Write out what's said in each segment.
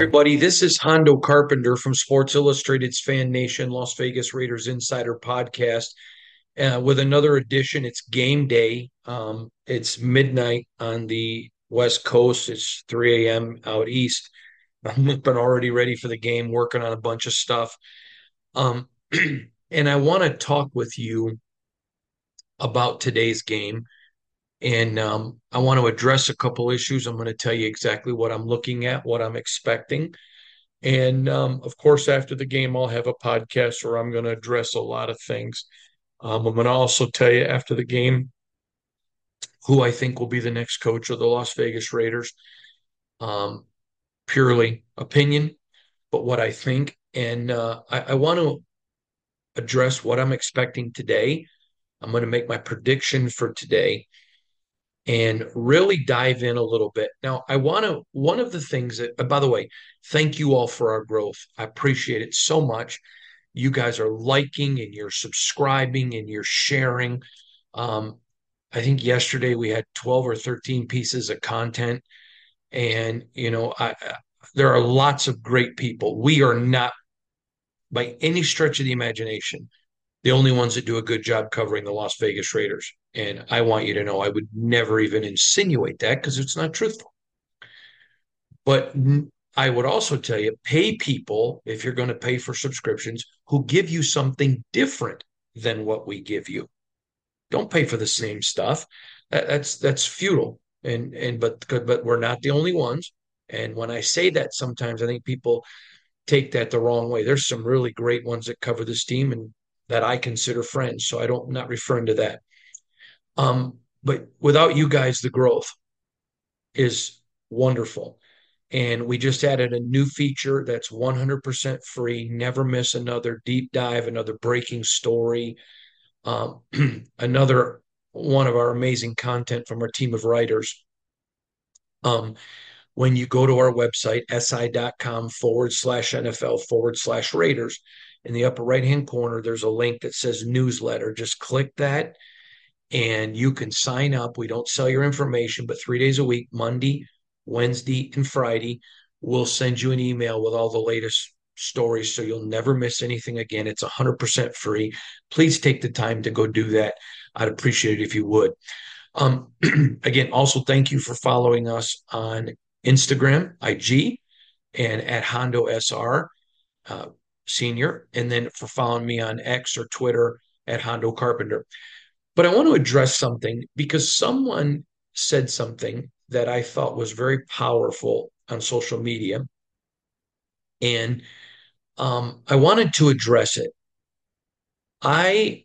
everybody, this is Hondo Carpenter from Sports Illustrated's Fan Nation Las Vegas Raiders Insider Podcast uh, with another edition. It's game day. Um, it's midnight on the West Coast. It's 3 a.m. out east. I'm been already ready for the game, working on a bunch of stuff. Um, and I want to talk with you about today's game. And um, I want to address a couple issues. I'm going to tell you exactly what I'm looking at, what I'm expecting. And um, of course, after the game, I'll have a podcast where I'm going to address a lot of things. Um, I'm going to also tell you after the game who I think will be the next coach of the Las Vegas Raiders. Um, purely opinion, but what I think. And uh, I, I want to address what I'm expecting today. I'm going to make my prediction for today and really dive in a little bit. Now, I want to, one of the things that, by the way, thank you all for our growth. I appreciate it so much you guys are liking and you're subscribing and you're sharing. Um, I think yesterday we had 12 or 13 pieces of content. And, you know, I, there are lots of great people. We are not, by any stretch of the imagination, the only ones that do a good job covering the Las Vegas Raiders. And I want you to know I would never even insinuate that because it's not truthful. But I would also tell you pay people if you're going to pay for subscriptions who give you something different than what we give you. Don't pay for the same stuff. That, that's that's futile. And and but but we're not the only ones. And when I say that, sometimes I think people take that the wrong way. There's some really great ones that cover this team and that I consider friends. So I don't not referring to that. Um, but without you guys, the growth is wonderful. And we just added a new feature that's 100% free. Never miss another deep dive, another breaking story, um, another one of our amazing content from our team of writers. Um, when you go to our website, si.com forward slash NFL forward slash Raiders, in the upper right hand corner, there's a link that says newsletter. Just click that and you can sign up. We don't sell your information, but three days a week, Monday, Wednesday, and Friday. We'll send you an email with all the latest stories so you'll never miss anything again. It's 100% free. Please take the time to go do that. I'd appreciate it if you would. Um, again, also thank you for following us on Instagram, IG, and at Hondo SR uh, Senior, and then for following me on X or Twitter at Hondo Carpenter. But I want to address something because someone said something that I thought was very powerful on social media. And um, I wanted to address it. I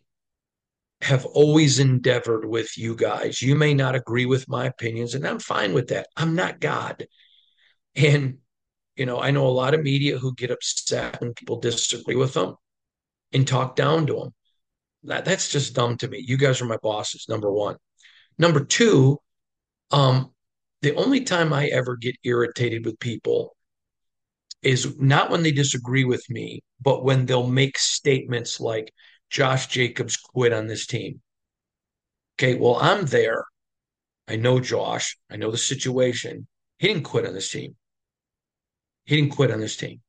have always endeavored with you guys. You may not agree with my opinions, and I'm fine with that. I'm not God. And, you know, I know a lot of media who get upset when people disagree with them and talk down to them. That, that's just dumb to me. You guys are my bosses, number one. Number two, um, the only time I ever get irritated with people is not when they disagree with me, but when they'll make statements like, Josh Jacobs quit on this team. Okay, well, I'm there. I know Josh. I know the situation. He didn't quit on this team. He didn't quit on this team.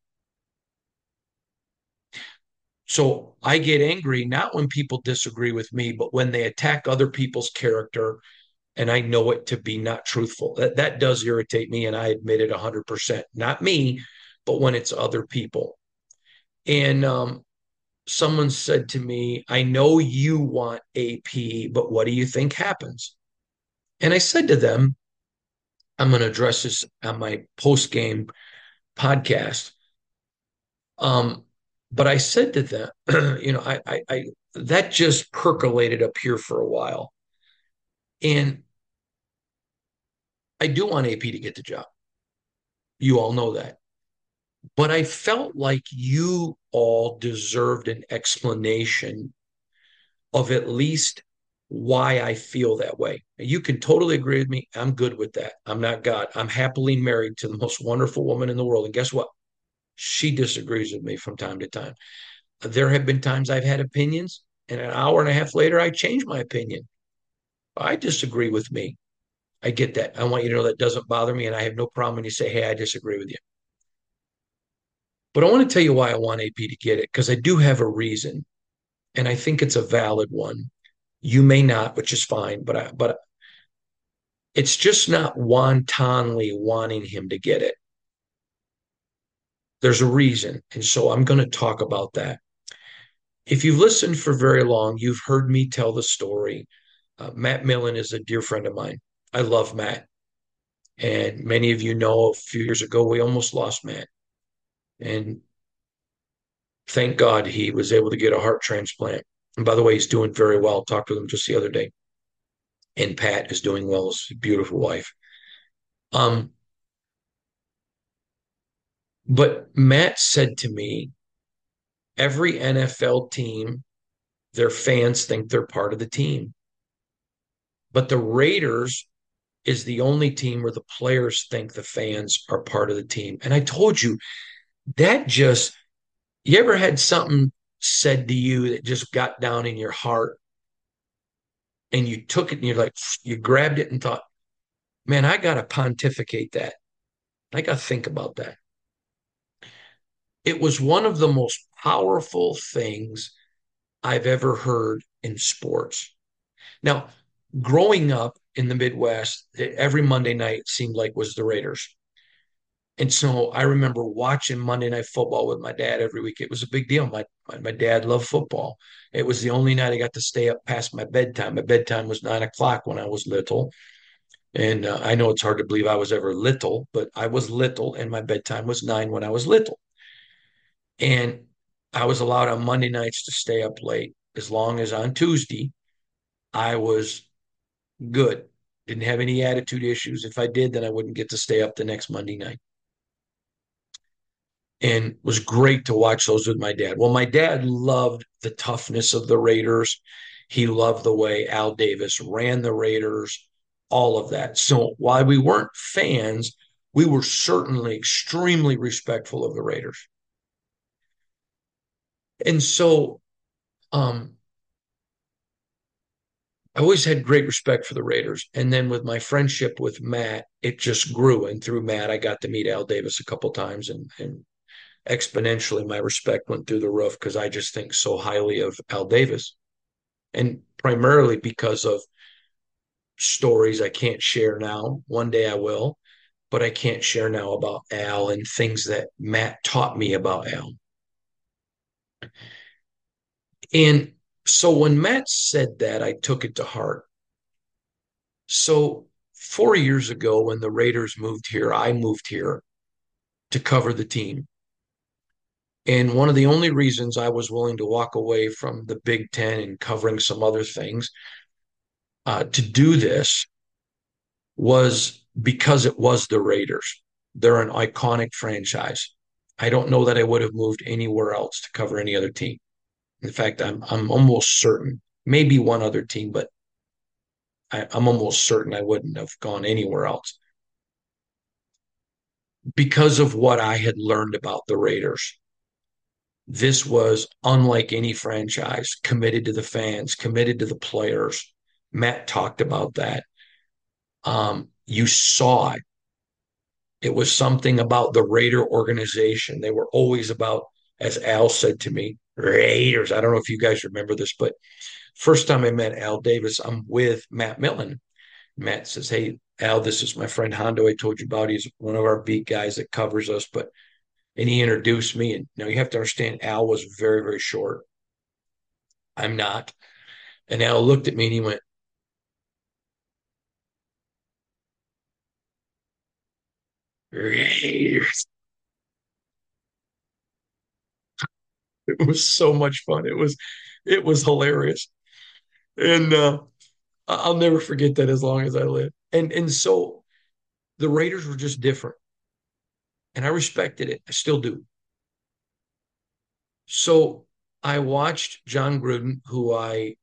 So I get angry not when people disagree with me, but when they attack other people's character and I know it to be not truthful. That that does irritate me and I admit it 100%. Not me, but when it's other people. And um, someone said to me, I know you want AP, but what do you think happens? And I said to them, I'm going to address this on my post game podcast. Um, but I said to them, you know, I, I, I, that just percolated up here for a while. And I do want AP to get the job. You all know that. But I felt like you all deserved an explanation of at least why I feel that way. You can totally agree with me. I'm good with that. I'm not God. I'm happily married to the most wonderful woman in the world. And guess what? She disagrees with me from time to time. There have been times I've had opinions, and an hour and a half later, I change my opinion. I disagree with me. I get that. I want you to know that doesn't bother me, and I have no problem when you say, Hey, I disagree with you. But I want to tell you why I want AP to get it, because I do have a reason, and I think it's a valid one. You may not, which is fine, but I, but it's just not wantonly wanting him to get it. There's a reason. And so I'm going to talk about that. If you've listened for very long, you've heard me tell the story. Uh, Matt Millen is a dear friend of mine. I love Matt. And many of you know a few years ago, we almost lost Matt. And thank God he was able to get a heart transplant. And by the way, he's doing very well. Talked with him just the other day. And Pat is doing well. His beautiful wife. Um, but Matt said to me, every NFL team, their fans think they're part of the team. But the Raiders is the only team where the players think the fans are part of the team. And I told you that just, you ever had something said to you that just got down in your heart and you took it and you're like, you grabbed it and thought, man, I got to pontificate that. I got to think about that. It was one of the most powerful things I've ever heard in sports. Now, growing up in the Midwest, every Monday night seemed like was the Raiders. And so I remember watching Monday Night Football with my dad every week. It was a big deal. My, my, my dad loved football. It was the only night I got to stay up past my bedtime. My bedtime was nine o'clock when I was little. And uh, I know it's hard to believe I was ever little, but I was little, and my bedtime was nine when I was little. And I was allowed on Monday nights to stay up late as long as on Tuesday I was good. Didn't have any attitude issues. If I did, then I wouldn't get to stay up the next Monday night. And was great to watch those with my dad. Well, my dad loved the toughness of the Raiders. He loved the way Al Davis ran the Raiders, all of that. So while we weren't fans, we were certainly extremely respectful of the Raiders. And so um, I always had great respect for the Raiders. And then with my friendship with Matt, it just grew. And through Matt, I got to meet Al Davis a couple times and, and exponentially my respect went through the roof because I just think so highly of Al Davis. And primarily because of stories I can't share now. One day I will, but I can't share now about Al and things that Matt taught me about Al. And so when Matt said that, I took it to heart. So four years ago, when the Raiders moved here, I moved here to cover the team. And one of the only reasons I was willing to walk away from the Big Ten and covering some other things uh, to do this was because it was the Raiders. They're an iconic franchise. I don't know that I would have moved anywhere else to cover any other team. In fact, I'm I'm almost certain, maybe one other team, but I, I'm almost certain I wouldn't have gone anywhere else because of what I had learned about the Raiders. This was unlike any franchise, committed to the fans, committed to the players. Matt talked about that. Um, you saw it. It was something about the Raider organization. They were always about, as Al said to me, Raiders. I don't know if you guys remember this, but first time I met Al Davis, I'm with Matt Millen. Matt says, Hey, Al, this is my friend Hondo I told you about. He's one of our beat guys that covers us, but and he introduced me. And now you have to understand, Al was very, very short. I'm not. And Al looked at me and he went, It was so much fun. It was, it was hilarious, and uh, I'll never forget that as long as I live. And and so the Raiders were just different, and I respected it. I still do. So I watched Jon Gruden, who I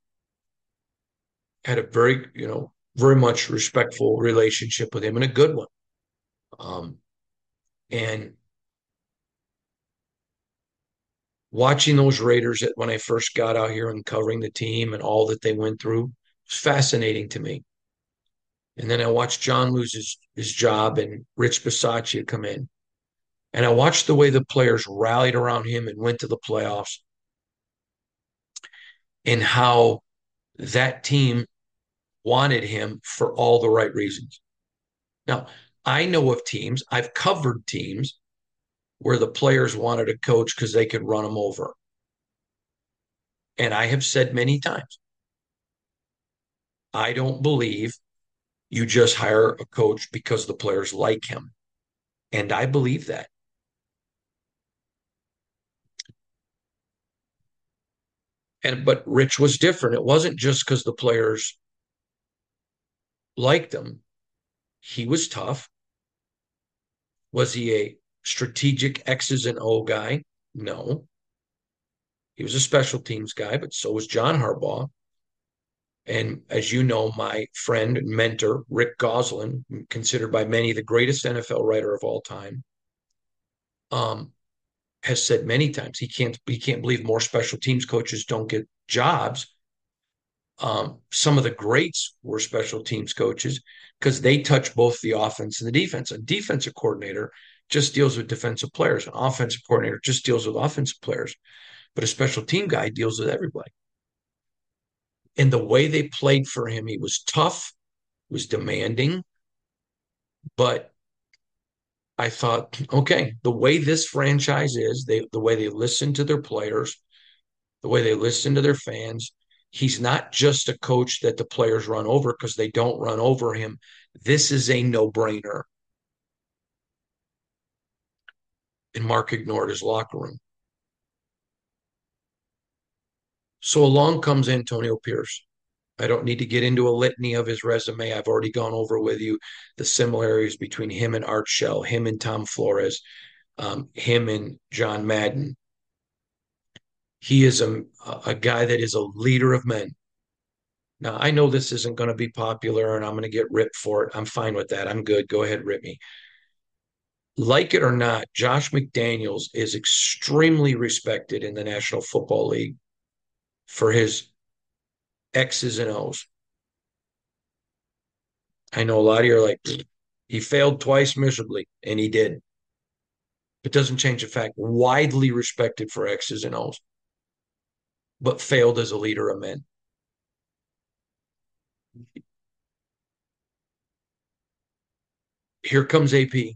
had a very, you know, very much respectful relationship with him and a good one. Um, and watching those Raiders when I first got out here and covering the team and all that they went through was fascinating to me. And then I watched Jon lose his, his job and Rich Bisaccia come in. And I watched the way the players rallied around him and went to the playoffs and how that team wanted him for all the right reasons. Now, I know of teams, I've covered teams where the players wanted a coach because they could run them over. And I have said many times, I don't believe you just hire a coach because the players like him. And I believe that. And but Rich was different. It wasn't just because the players liked him. He was tough. Was he a strategic X's and O guy? No. He was a special teams guy, but so was John Harbaugh. And as you know, my friend and mentor, Rick Gosselin, considered by many the greatest NFL writer of all time, um, has said many times he can't he can't believe more special teams coaches don't get jobs. Um, some of the greats were special teams coaches because they touch both the offense and the defense. A defensive coordinator just deals with defensive players. An offensive coordinator just deals with offensive players. But a special team guy deals with everybody. And the way they played for him, he was tough, was demanding, but I thought, okay, the way this franchise is, they the way they listen to their players, the way they listen to their fans, he's not just a coach that the players run over because they don't run over him. This is a no-brainer. And Mark ignored his locker room. So along comes Antonio Pierce. I don't need to get into a litany of his resume. I've already gone over with you the similarities between him and Art Shell, him and Tom Flores, um, him and John Madden. He is a, a guy that is a leader of men. Now, I know this isn't going to be popular and I'm going to get ripped for it. I'm fine with that. I'm good. Go ahead, rip me. Like it or not, Josh McDaniels is extremely respected in the National Football League for his X's and O's. I know a lot of you are like, he failed twice miserably, and he did. It doesn't change the fact, widely respected for X's and O's, but failed as a leader of men. Here comes AP.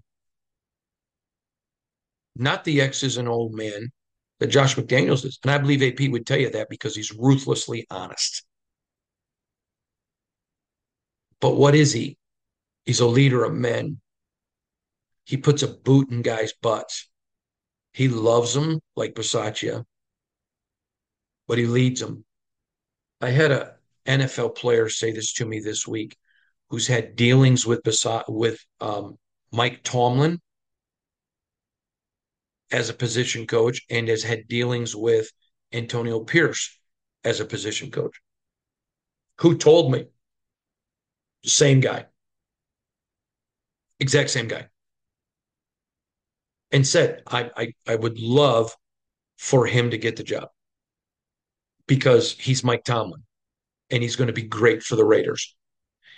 Not the X's and old man that Josh McDaniels is. And I believe AP would tell you that because he's ruthlessly honest. But what is he? He's a leader of men. He puts a boot in guys' butts. He loves them like Bisaccia, but he leads them. I had a NFL player say this to me this week, who's had dealings with with um, Mike Tomlin as a position coach and has had dealings with Antonio Pierce as a position coach. Who told me? Same guy. Exact same guy. And said, I, I, I would love for him to get the job because he's Mike Tomlin and he's going to be great for the Raiders.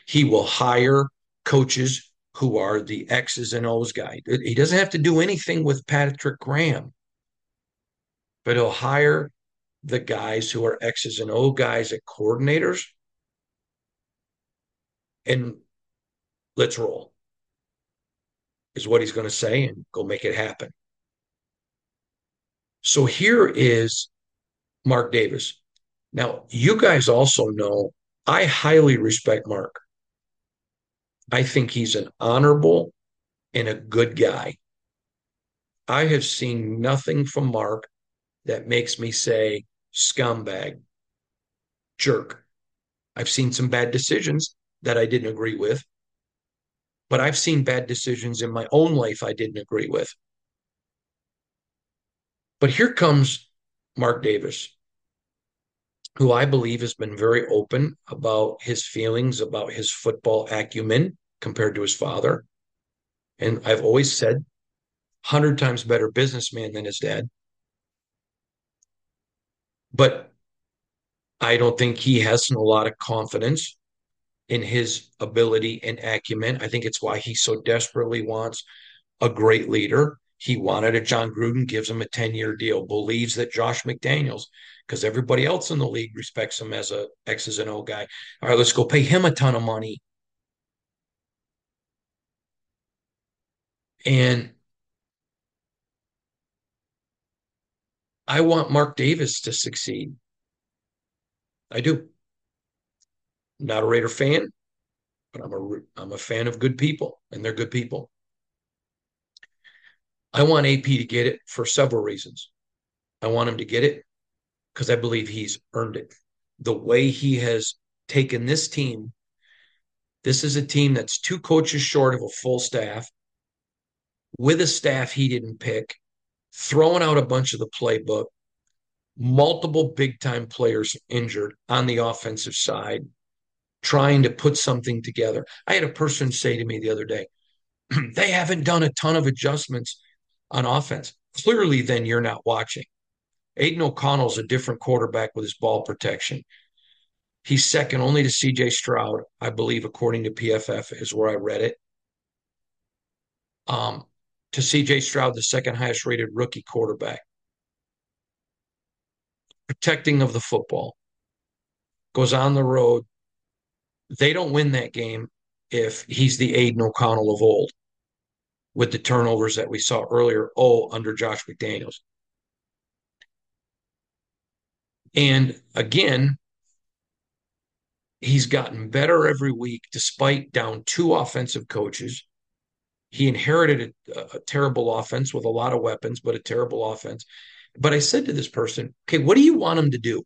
He will hire coaches who are the X's and O's guy. He doesn't have to do anything with Patrick Graham, but he'll hire the guys who are X's and O guys at coordinators and let's roll, is what he's going to say, and go make it happen. So here is Mark Davis. Now, you guys also know I highly respect Mark. I think he's an honorable and a good guy. I have seen nothing from Mark that makes me say scumbag, jerk. I've seen some bad decisions that I didn't agree with, but I've seen bad decisions in my own life I didn't agree with. But here comes Mark Davis, who I believe has been very open about his feelings about his football acumen compared to his father. And I've always said, 100 times better businessman than his dad. But I don't think he has a lot of confidence in his ability and acumen. I think it's why he so desperately wants a great leader. He wanted a Jon Gruden, gives him a 10 year deal, believes that Josh McDaniels, because everybody else in the league respects him as a X's and O guy. All right, let's go pay him a ton of money. And I want Mark Davis to succeed. I do. I'm not a Raider fan, but I'm a I'm a fan of good people, and they're good people. I want AP to get it for several reasons. I want him to get it because I believe he's earned it. The way he has taken this team, this is a team that's two coaches short of a full staff, with a staff he didn't pick, throwing out a bunch of the playbook, multiple big time players injured on the offensive side, trying to put something together. I had a person say to me the other day, they haven't done a ton of adjustments on offense. Clearly, then you're not watching. Aidan O'Connell's a different quarterback with his ball protection. He's second only to CJ Stroud, I believe, according to PFF, is where I read it. Um, to CJ Stroud, the second highest rated rookie quarterback. Protecting of the football. Goes on the road. They don't win that game if he's the Aidan O'Connell of old with the turnovers that we saw earlier, oh, under Josh McDaniels. And again, he's gotten better every week despite down two offensive coaches. He inherited a, a, terrible offense with a lot of weapons, but a terrible offense. But I said to this person, okay, what do you want him to do?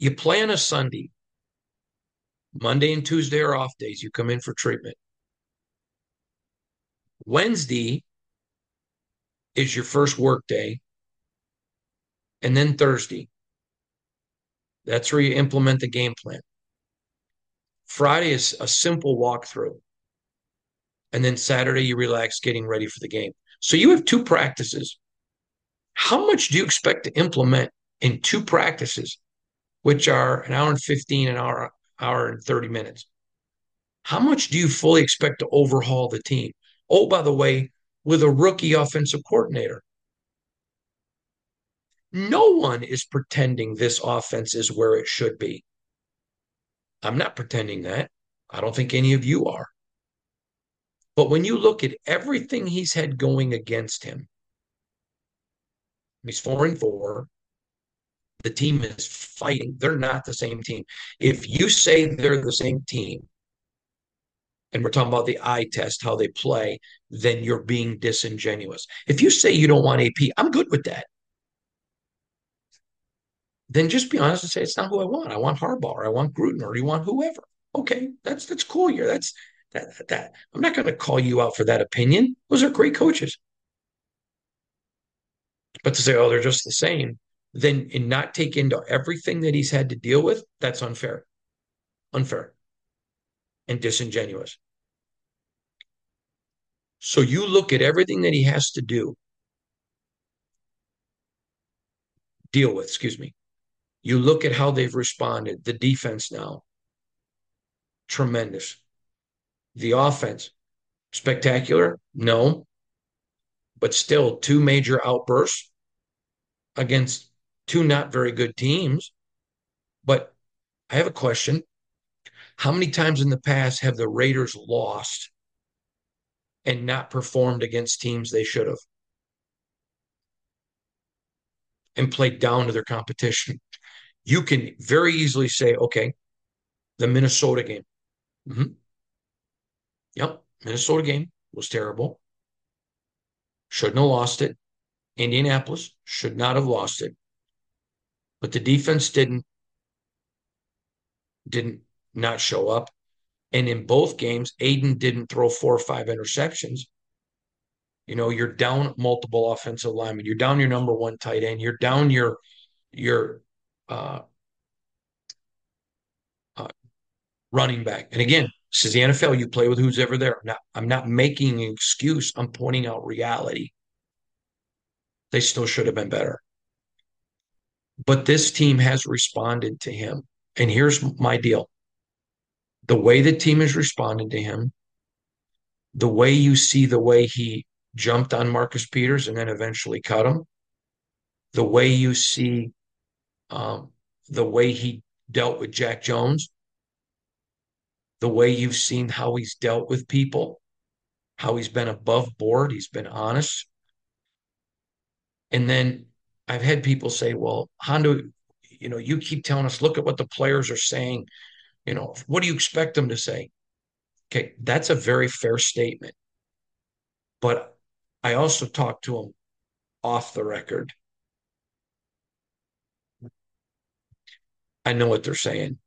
You play on a Sunday. Monday and Tuesday are off days. You come in for treatment. Wednesday is your first work day. And then Thursday. That's where you implement the game plan. Friday is a simple walkthrough. And then Saturday, you relax getting ready for the game. So you have two practices. How much do you expect to implement in two practices, which are an hour and 15, an hour, hour and 30 minutes? How much do you fully expect to overhaul the team? Oh, by the way, with a rookie offensive coordinator. No one is pretending this offense is where it should be. I'm not pretending that. I don't think any of you are. But when you look at everything he's had going against him, he's four and four. The team is fighting. They're not the same team. If you say they're the same team, and we're talking about the eye test, how they play, then you're being disingenuous. If you say you don't want AP, I'm good with that. Then just be honest and say it's not who I want. I want Harbaugh, or I want Gruden, or you want whoever. Okay, that's that's cool. You're that's that that I'm not going to call you out for that opinion. Those are great coaches. But to say, oh, they're just the same, then and not take into everything that he's had to deal with, that's unfair. Unfair and disingenuous. So you look at everything that he has to do, deal with, excuse me. You look at how they've responded, the defense now, tremendous. The offense, spectacular? No. But still, two major outbursts against two not very good teams. But I have a question. How many times in the past have the Raiders lost and not performed against teams they should have? And played down to their competition. You can very easily say, okay, the Minnesota game. Mm-hmm. Yep, Minnesota game was terrible. Shouldn't have lost it. Indianapolis should not have lost it. But the defense didn't didn't not show up. And in both games, Aidan didn't throw four or five interceptions. You know, you're down multiple offensive linemen. You're down your number one tight end. You're down your your uh, uh, running back. And again, this is the NFL. You play with who's ever there. I'm I'm not making an excuse. I'm pointing out reality. They still should have been better. But this team has responded to him. And here's my deal the way the team has responded to him, the way you see the way he jumped on Marcus Peters and then eventually cut him, the way you see um, the way he dealt with Jack Jones, the way you've seen how he's dealt with people, how he's been above board, he's been honest. And then I've had people say, well, Hondo, you know, you keep telling us, look at what the players are saying. You know, what do you expect them to say? Okay, that's a very fair statement. But I also talked to him off the record. I know what they're saying.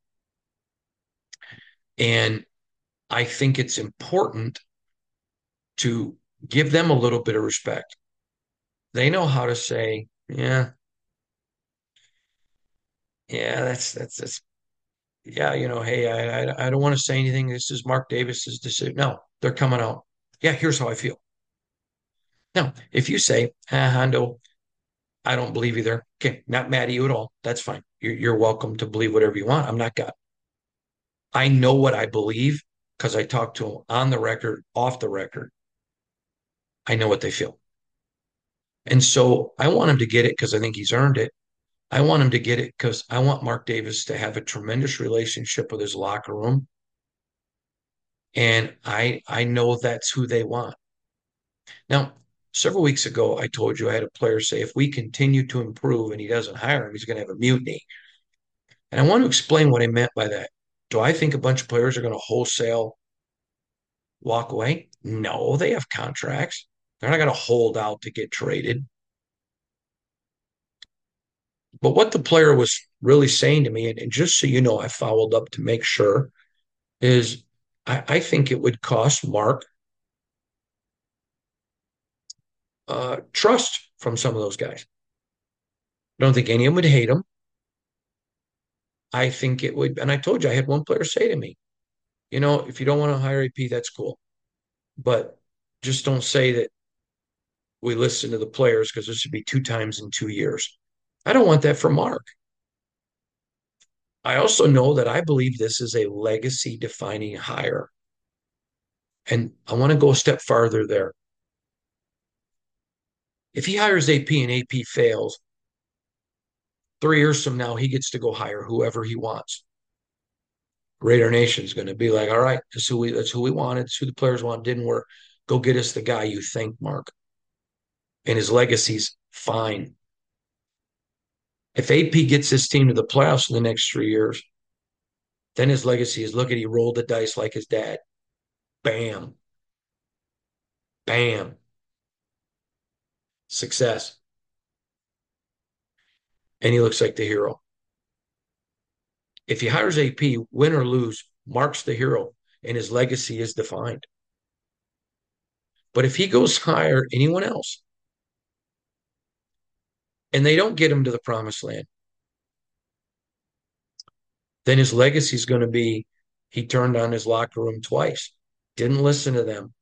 And I think it's important to give them a little bit of respect. They know how to say, yeah, yeah, that's that's that's yeah, you know, hey, I I, I don't want to say anything. This is Mark Davis's decision. No, they're coming out. Yeah, here's how I feel. Now, if you say, Hondo, I don't believe either. Okay, not mad at you at all. That's fine. You're, you're welcome to believe whatever you want. I'm not God. I know what I believe because I talk to them on the record, off the record. I know what they feel. And so I want him to get it because I think he's earned it. I want him to get it because I want Mark Davis to have a tremendous relationship with his locker room. And I I know that's who they want. Now, several weeks ago, I told you I had a player say if we continue to improve and he doesn't hire him, he's going to have a mutiny. And I want to explain what I meant by that. Do I think a bunch of players are going to wholesale walk away? No, they have contracts. They're not going to hold out to get traded. But what the player was really saying to me, and, and just so you know, I followed up to make sure, is I, I think it would cost Mark uh, trust from some of those guys. I don't think any of them would hate him. I think it would, and I told you I had one player say to me, you know, if you don't want to hire AP, that's cool. But just don't say that we listen to the players because this would be two times in two years. I don't want that for Mark. I also know that I believe this is a legacy defining hire. And I want to go a step farther there. If he hires AP and AP fails, three years from now, he gets to go hire whoever he wants. Raider Nation is going to be like, all right, that's who we that's who we wanted, that's who the players want. Didn't work. Go get us the guy you think, Mark. And his legacy's fine. If AP gets this team to the playoffs in the next three years, then his legacy is look at he rolled the dice like his dad. Bam. Bam. Success. And he looks like the hero. If he hires AP, win or lose, Mark's the hero and his legacy is defined. But if he goes hire anyone else and they don't get him to the promised land, then his legacy is going to be he turned on his locker room twice, didn't listen to them,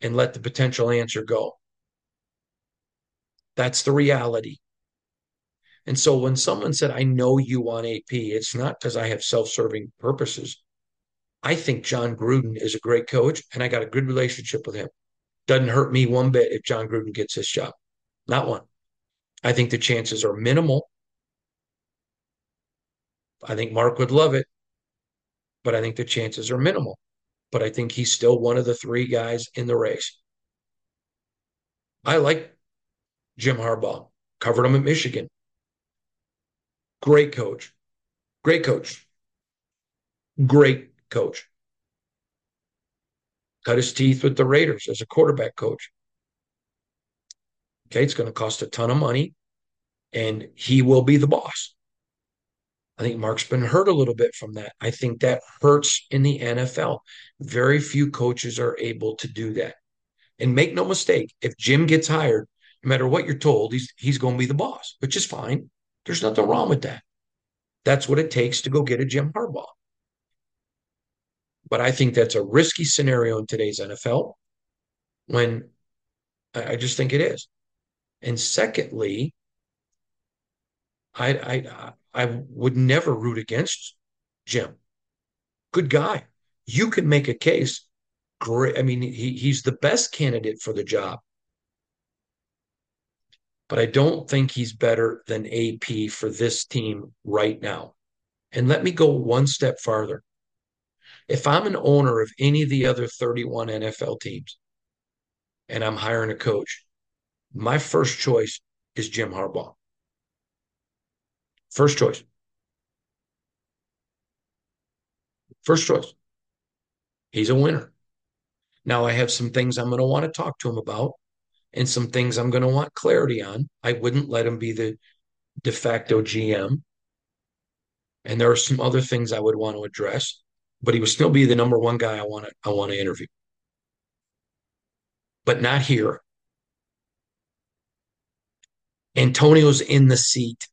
and let the potential answer go. That's the reality. And so when someone said, I know you want AP, it's not because I have self serving purposes. I think Jon Gruden is a great coach and I got a good relationship with him. Doesn't hurt me one bit if Jon Gruden gets his job. Not one. I think the chances are minimal. I think Mark would love it, but I think the chances are minimal. But I think he's still one of the three guys in the race. I like Jim Harbaugh, covered him at Michigan. Great coach. Great coach. Great coach. Cut his teeth with the Raiders as a quarterback coach. Okay, it's going to cost a ton of money, and he will be the boss. I think Mark's been hurt a little bit from that. I think that hurts in the NFL. Very few coaches are able to do that. And make no mistake, if Jim gets hired, no matter what you're told, he's he's going to be the boss, which is fine. There's nothing wrong with that. That's what it takes to go get a Jim Harbaugh. But I think that's a risky scenario in today's NFL when I just think it is. And secondly, I I I would never root against Jim. Good guy. You can make a case. Great. I mean, he, he's the best candidate for the job. But I don't think he's better than AP for this team right now. And let me go one step farther. If I'm an owner of any of the other 31 NFL teams and I'm hiring a coach, my first choice is Jim Harbaugh. First choice. First choice. He's a winner. Now I have some things I'm going to want to talk to him about and some things I'm going to want clarity on. I wouldn't let him be the de facto GM. And there are some other things I would want to address, but he would still be the number one guy I want to I want to interview. But not here. Antonio's in the seat.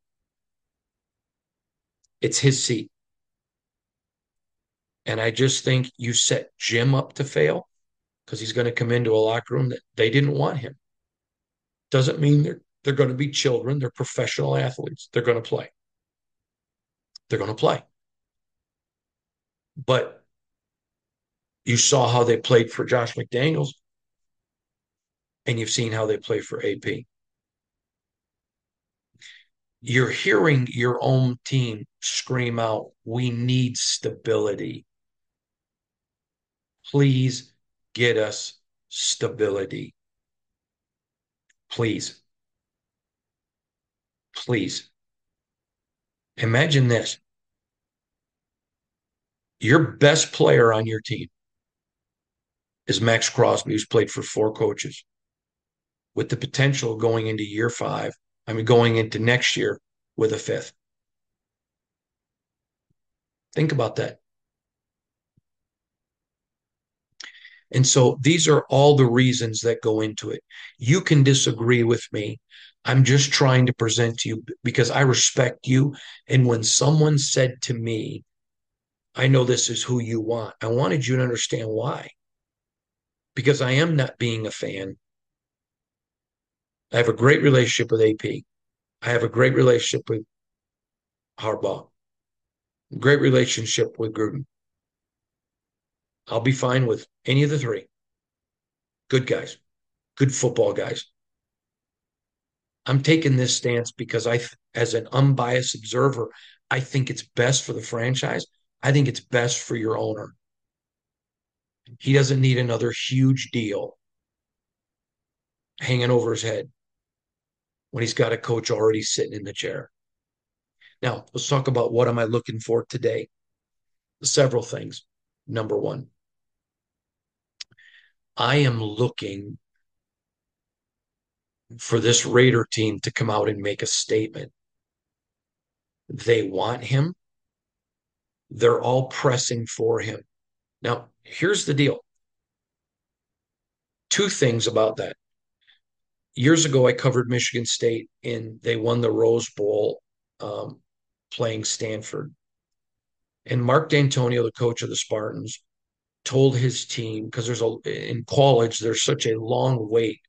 It's his seat. And I just think you set Jim up to fail because he's going to come into a locker room that they didn't want him. Doesn't mean they're they're going to be children. They're professional athletes. They're going to play. They're going to play. But you saw how they played for Josh McDaniels, and you've seen how they play for AP. You're hearing your own team scream out, We need stability. Please get us stability. Please. Please. Imagine this your best player on your team is Maxx Crosby, who's played for four coaches, with the potential going into year five, I mean, going into next year with a fifth. Think about that. And so these are all the reasons that go into it. You can disagree with me. I'm just trying to present to you because I respect you. And when someone said to me, I know this is who you want, I wanted you to understand why. Because I am not being a fan. I have a great relationship with AP. I have a great relationship with Harbaugh. Great relationship with Gruden. I'll be fine with any of the three. Good guys, good football guys. I'm taking this stance because I, as an unbiased observer, I think it's best for the franchise. I think it's best for your owner. He doesn't need another huge deal hanging over his head when he's got a coach already sitting in the chair. Now, let's talk about what am I looking for today? Several things. Number one, I am looking for this Raider team to come out and make a statement. They want him. They're all pressing for him. Now, here's the deal two things about that. Years ago, I covered Michigan State and they won the Rose Bowl um, playing Stanford. And Mark Dantonio, the coach of the Spartans, told his team because there's a in college there's such a long wait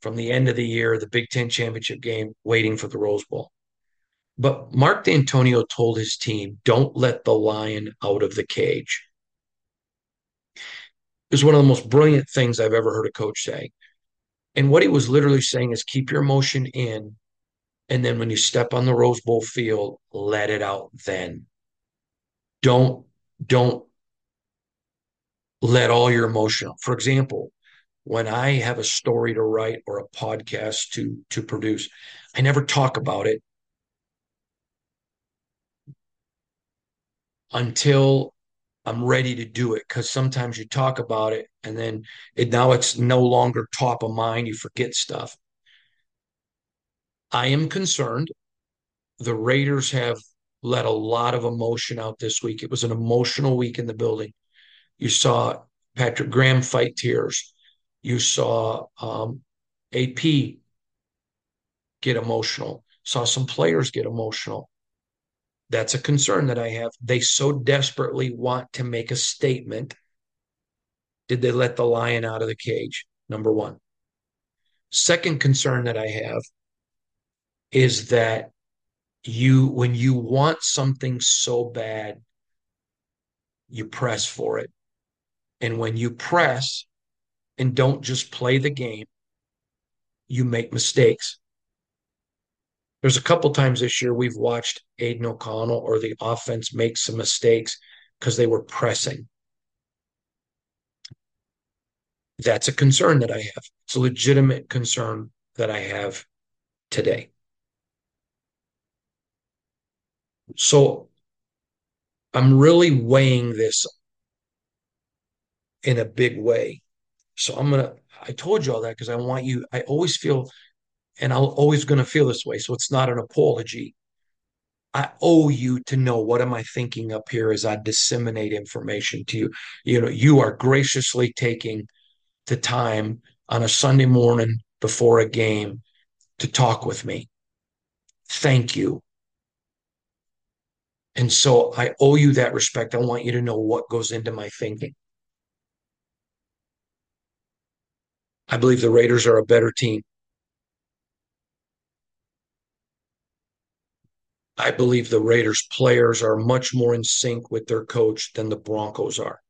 from the end of the year, the Big Ten championship game, waiting for the Rose Bowl. But Mark Dantonio told his team, don't let the lion out of the cage. It was one of the most brilliant things I've ever heard a coach say. And what he was literally saying is keep your emotion in. And then when you step on the Rose Bowl field, let it out then. Don't, don't let all your emotion out. For example, when I have a story to write or a podcast to to produce, I never talk about it until I'm ready to do it. Because sometimes you talk about it and then it now it's no longer top of mind. You forget stuff. I am concerned. The Raiders have let a lot of emotion out this week. It was an emotional week in the building. You saw Patrick Graham fight tears. You saw um, AP get emotional. Saw some players get emotional. That's a concern that I have. They so desperately want to make a statement. Did they let the lion out of the cage? Number one. Second concern that I have is that you, when you want something so bad, you press for it. And when you press and don't just play the game, you make mistakes. There's a couple times this year we've watched Aidan O'Connell or the offense make some mistakes because they were pressing. That's a concern that I have. It's a legitimate concern that I have today. So I'm really weighing this in a big way. So I'm going to, I told you all that because I want you, I always feel, and I'm always going to feel this way. So it's not an apology. I owe you to know what am I thinking up here as I disseminate information to you. You know, you are graciously taking the time on a Sunday morning before a game to talk with me. Thank you. And so I owe you that respect. I want you to know what goes into my thinking. I believe the Raiders are a better team. I believe the Raiders players are much more in sync with their coach than the Broncos are.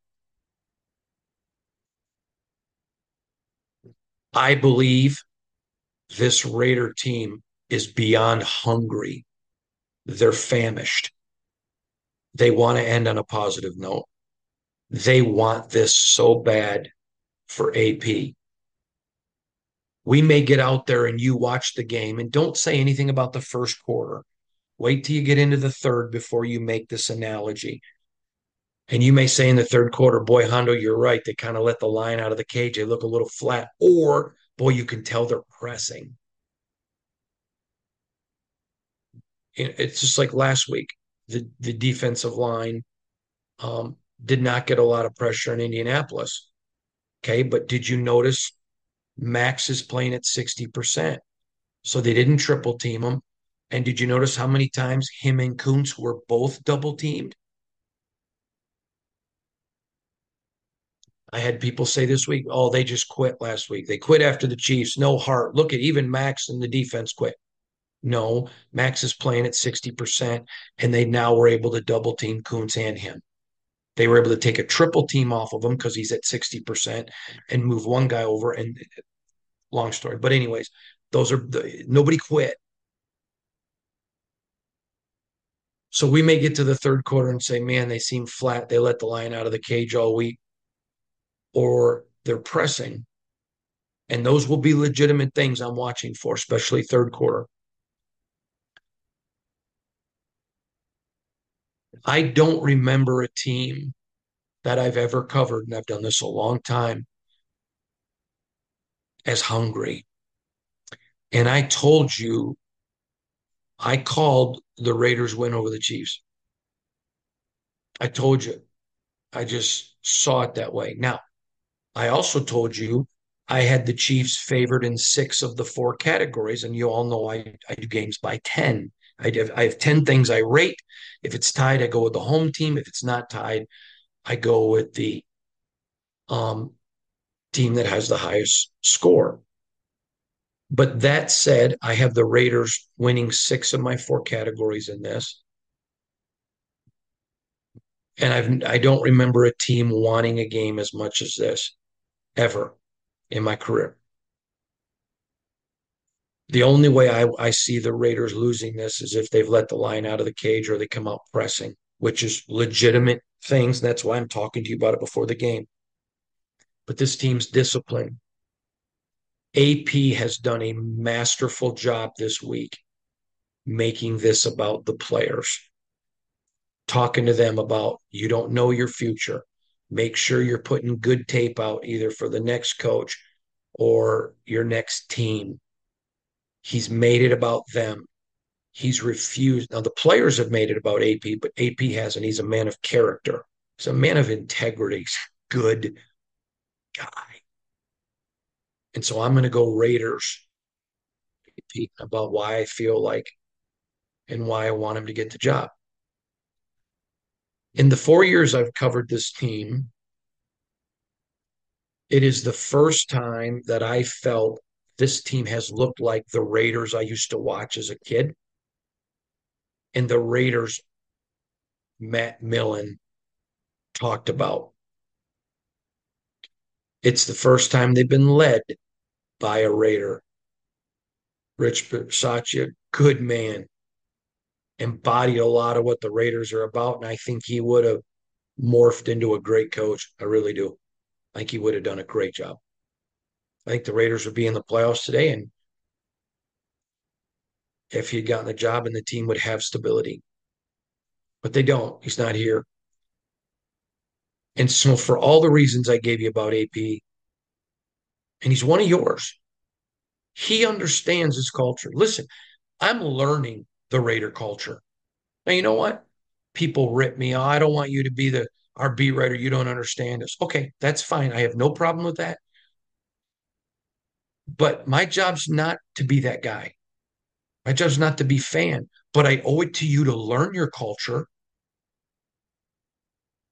I believe this Raider team is beyond hungry. They're famished. They want to end on a positive note. They want this so bad for AP. We may get out there and you watch the game and don't say anything about the first quarter. Wait till you get into the third before you make this analogy. And you may say in the third quarter, boy, Hondo, you're right. They kind of let the line out of the cage. They look a little flat. Or, boy, you can tell they're pressing. It's just like last week. The, the defensive line um, did not get a lot of pressure in Indianapolis. Okay. But did you notice Maxx is playing at 60%? So they didn't triple team him. And did you notice how many times him and Koonce were both double teamed? I had people say this week, oh, they just quit last week. They quit after the Chiefs. No heart. Look at even Maxx and the defense quit. No, Maxx is playing at 60%, and they now were able to double team Koonce and him. They were able to take a triple team off of him because he's at 60% and move one guy over. And long story. But, anyways, those are the, nobody quit. So we may get to the third quarter and say, man, they seem flat. They let the lion out of the cage all week or they're pressing. And those will be legitimate things I'm watching for, especially third quarter. I don't remember a team that I've ever covered, and I've done this a long time, as hungry. And I told you, I called the Raiders win over the Chiefs. I told you. I just saw it that way. Now, I also told you I had the Chiefs favored in six of the four categories, and you all know I, I do games by 10. I have, I have 10 things I rate. If it's tied, I go with the home team. If it's not tied, I go with the um, team that has the highest score. But that said, I have the Raiders winning six of my four categories in this. And I've I don't remember a team wanting a game as much as this ever in my career. The only way I, I see the Raiders losing this is if they've let the line out of the cage or they come out pressing, which is legitimate things. That's why I'm talking to you about it before the game. But this team's discipline. AP has done a masterful job this week making this about the players, talking to them about you don't know your future. Make sure you're putting good tape out either for the next coach or your next team He's made it about them. He's refused. Now, the players have made it about AP, but AP hasn't. He's a man of character. He's a man of integrity. He's a good guy. And so I'm going to go Raiders about why I feel like and why I want him to get the job. In the four years I've covered this team, it is the first time that I felt this team has looked like the Raiders I used to watch as a kid. And the Raiders Matt Millen talked about. It's the first time they've been led by a Raider. Rich Bisaccia, good man, embodied a lot of what the Raiders are about. And I think he would have morphed into a great coach. I really do. I think he would have done a great job. I think the Raiders would be in the playoffs today, and if he had gotten the job, and the team would have stability. But they don't. He's not here. And so, for all the reasons I gave you about AP, and he's one of yours, he understands his culture. Listen, I'm learning the Raider culture. Now, you know what? People rip me. Oh, I don't want you to be the our beat writer. You don't understand us. Okay, that's fine. I have no problem with that. But my job's not to be that guy. My job's not to be fan, but I owe it to you to learn your culture.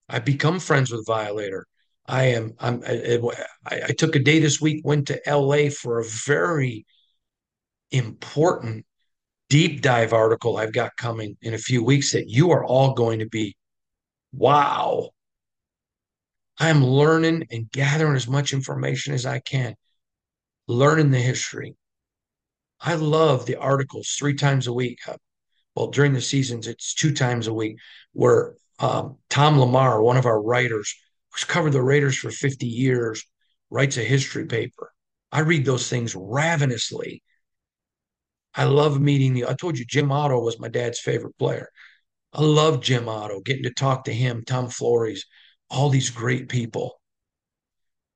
I become friends with Violator. I am. I'm. I, I, took a day this week. Went to L.A. for a very important deep dive article I've got coming in a few weeks that you are all going to be. Wow. I'm learning and gathering as much information as I can, learning the history, I love the articles three times a week. Well, during the seasons, it's two times a week where um, Tom LaMarre, one of our writers, who's covered the Raiders for 50 years, writes a history paper. I read those things ravenously. I love meeting the. I told you Jim Otto was my dad's favorite player. I love Jim Otto, getting to talk to him, Tom Flores, all these great people.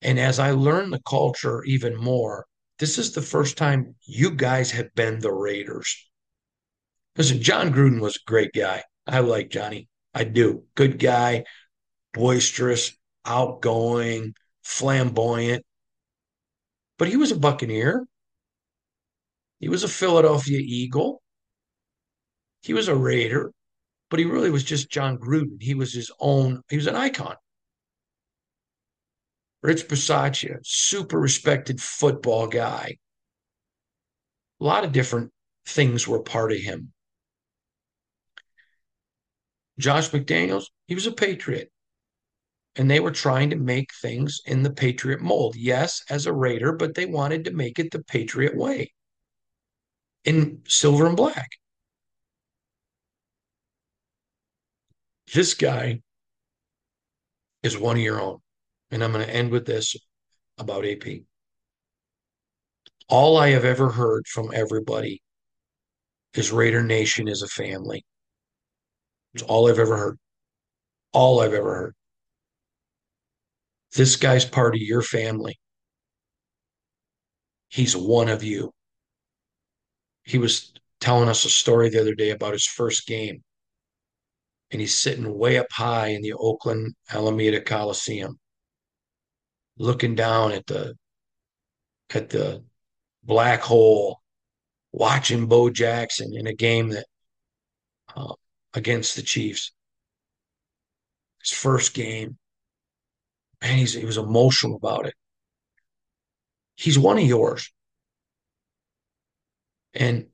And as I learn the culture even more, this is the first time you guys have been the Raiders. Listen, Jon Gruden was a great guy. I like Johnny. I do. Good guy, boisterous, outgoing, flamboyant. But he was a Buccaneer. He was a Philadelphia Eagle. He was a Raider, but he really was just Jon Gruden. He was his own, he was an icon. Rich Bisaccia, super respected football guy. A lot of different things were part of him. Josh McDaniels, he was a patriot. And they were trying to make things in the patriot mold. Yes, as a Raider, but they wanted to make it the patriot way in silver and black. This guy is one of your own. And I'm going to end with this about AP. All I have ever heard from everybody is Raider Nation is a family. It's all I've ever heard. All I've ever heard. This guy's part of your family. He's one of you. He was telling us a story the other day about his first game. And he's sitting way up high in the Oakland Alameda Coliseum, looking down at the at the black hole, watching Bo Jackson in a game that uh, against the Chiefs. His first game. Man, he's, he was emotional about it. He's one of yours. And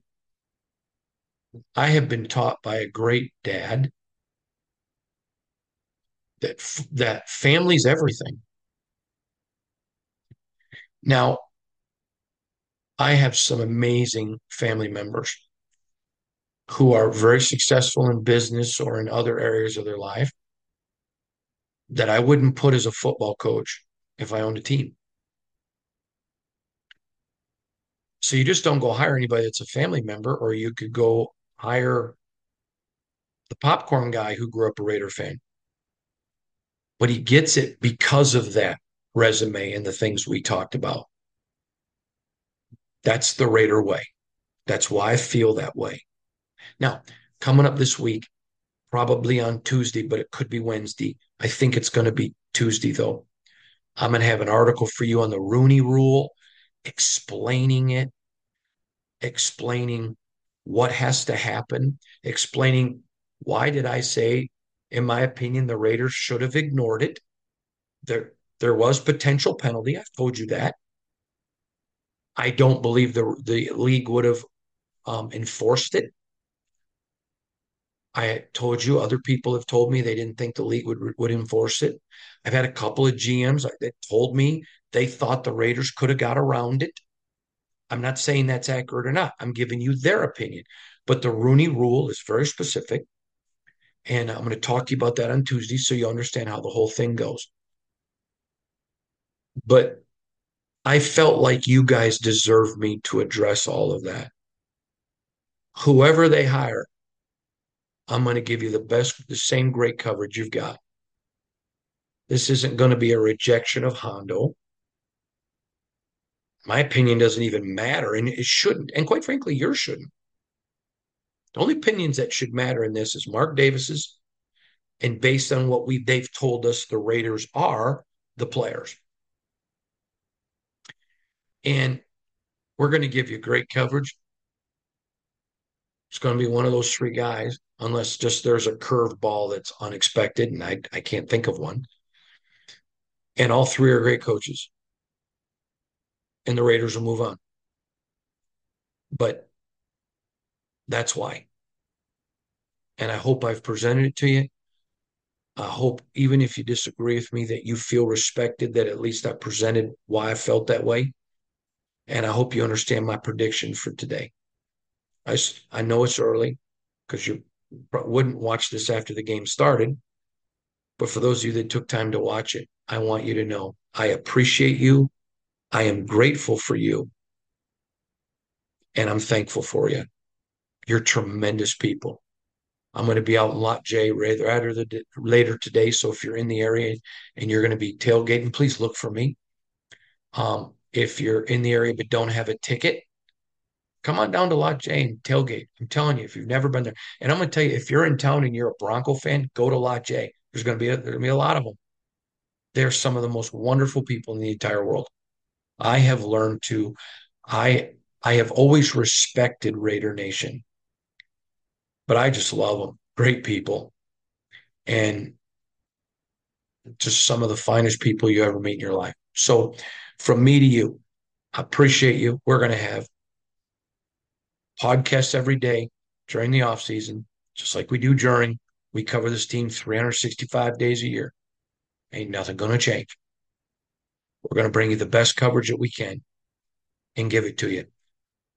I have been taught by a great dad that that family's everything. Now, I have some amazing family members who are very successful in business or in other areas of their life that I wouldn't put as a football coach if I owned a team. So you just don't go hire anybody that's a family member, or you could go hire the popcorn guy who grew up a Raider fan. But he gets it because of that resume and the things we talked about. That's the Raider way. That's why I feel that way. Now, coming up this week, probably on Tuesday, but it could be Wednesday. I think it's going to be Tuesday, though. I'm going to have an article for you on the Rooney rule, explaining it, explaining what has to happen, explaining why did I say, in my opinion, the Raiders should have ignored it. There, there was potential penalty. I've told you that. I don't believe the the league would have um, enforced it. I told you other people have told me they didn't think the league would would enforce it. I've had a couple of GMs that told me they thought the Raiders could have got around it. I'm not saying that's accurate or not. I'm giving you their opinion. But the Rooney rule is very specific. And I'm going to talk to you about that on Tuesday so you understand how the whole thing goes. But I felt like you guys deserve me to address all of that. Whoever they hire, I'm going to give you the best, the same great coverage you've got. This isn't going to be a rejection of Hondo. My opinion doesn't even matter, and it shouldn't. And quite frankly, yours shouldn't. The only opinions that should matter in this is Mark Davis's, and based on what we they've told us the Raiders are the players. And we're going to give you great coverage. It's going to be one of those three guys, unless just there's a curved ball that's unexpected, and I, I can't think of one. And all three are great coaches. And the Raiders will move on. But that's why. And I hope I've presented it to you. I hope, even if you disagree with me, that you feel respected, that at least I presented why I felt that way. And I hope you understand my prediction for today. I, I know it's early because you wouldn't watch this after the game started. But for those of you that took time to watch it, I want you to know I appreciate you. I am grateful for you. And I'm thankful for you. You're tremendous people. I'm going to be out in Lot J rather later today. So if you're in the area and you're going to be tailgating, please look for me. Um, if you're in the area but don't have a ticket, come on down to Lot J and tailgate. I'm telling you, if you've never been there, and I'm going to tell you, if you're in town and you're a Bronco fan, go to Lot J. There's going to be a, there's going to be a lot of them. They're some of the most wonderful people in the entire world. I have learned to, I I have always respected Raider Nation, but I just love them. Great people, and just some of the finest people you ever meet in your life. So from me to you, I appreciate you. We're going to have podcasts every day during the off season, just like we do during. We cover this team 365 days a year. Ain't nothing going to change. We're going to bring you the best coverage that we can and give it to you.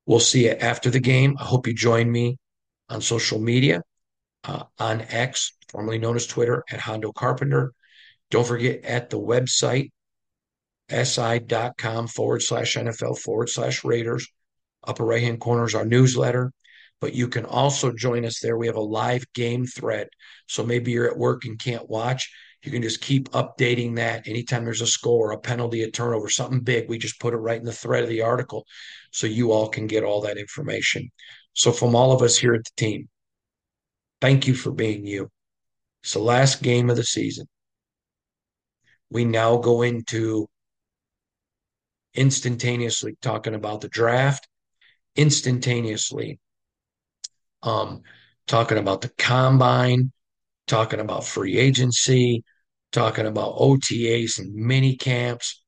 We'll see you after the game. I hope you join me on social media uh, on X, formerly known as Twitter, at Hondo Carpenter. Don't forget at the website, si.com forward slash NFL forward slash Raiders. Upper right hand corner is our newsletter, but you can also join us there. We have a live game thread. So maybe you're at work and can't watch. You can just keep updating that. Anytime there's a score, a penalty, a turnover, something big, we just put it right in the thread of the article so you all can get all that information. So, from all of us here at the team, thank you for being you. It's the last game of the season. We now go into instantaneously talking about the draft, instantaneously um, talking about the combine, talking about free agency, talking about OTAs and mini camps.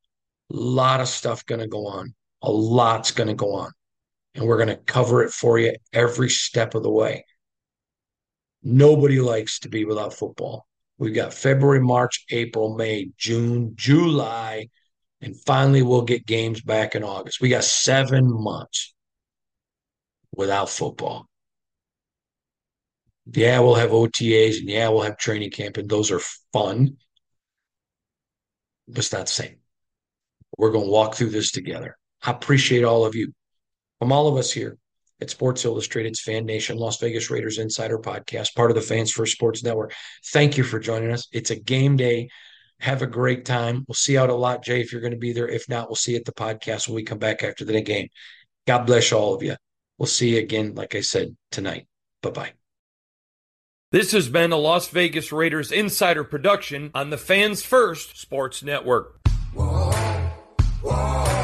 A lot of stuff going to go on. A lot's going to go on. And we're going to cover it for you every step of the way. Nobody likes to be without football. We've got February, March, April, May, June, July, and finally we'll get games back in August. We got seven months without football. Yeah, we'll have OTAs and yeah, we'll have training camp, and those are fun. But it's not the same. We're going to walk through this together. I appreciate all of you. From all of us here at Sports Illustrated's Fan Nation Las Vegas Raiders Insider Podcast, part of the Fans First Sports Network. Thank you for joining us. It's a game day. Have a great time. We'll see you out a lot, Jay, if you're going to be there. If not, we'll see you at the podcast when we come back after the game. God bless all of you. We'll see you again, like I said, tonight. Bye bye. This has been a Las Vegas Raiders insider production on the Fans First Sports Network. Whoa, whoa.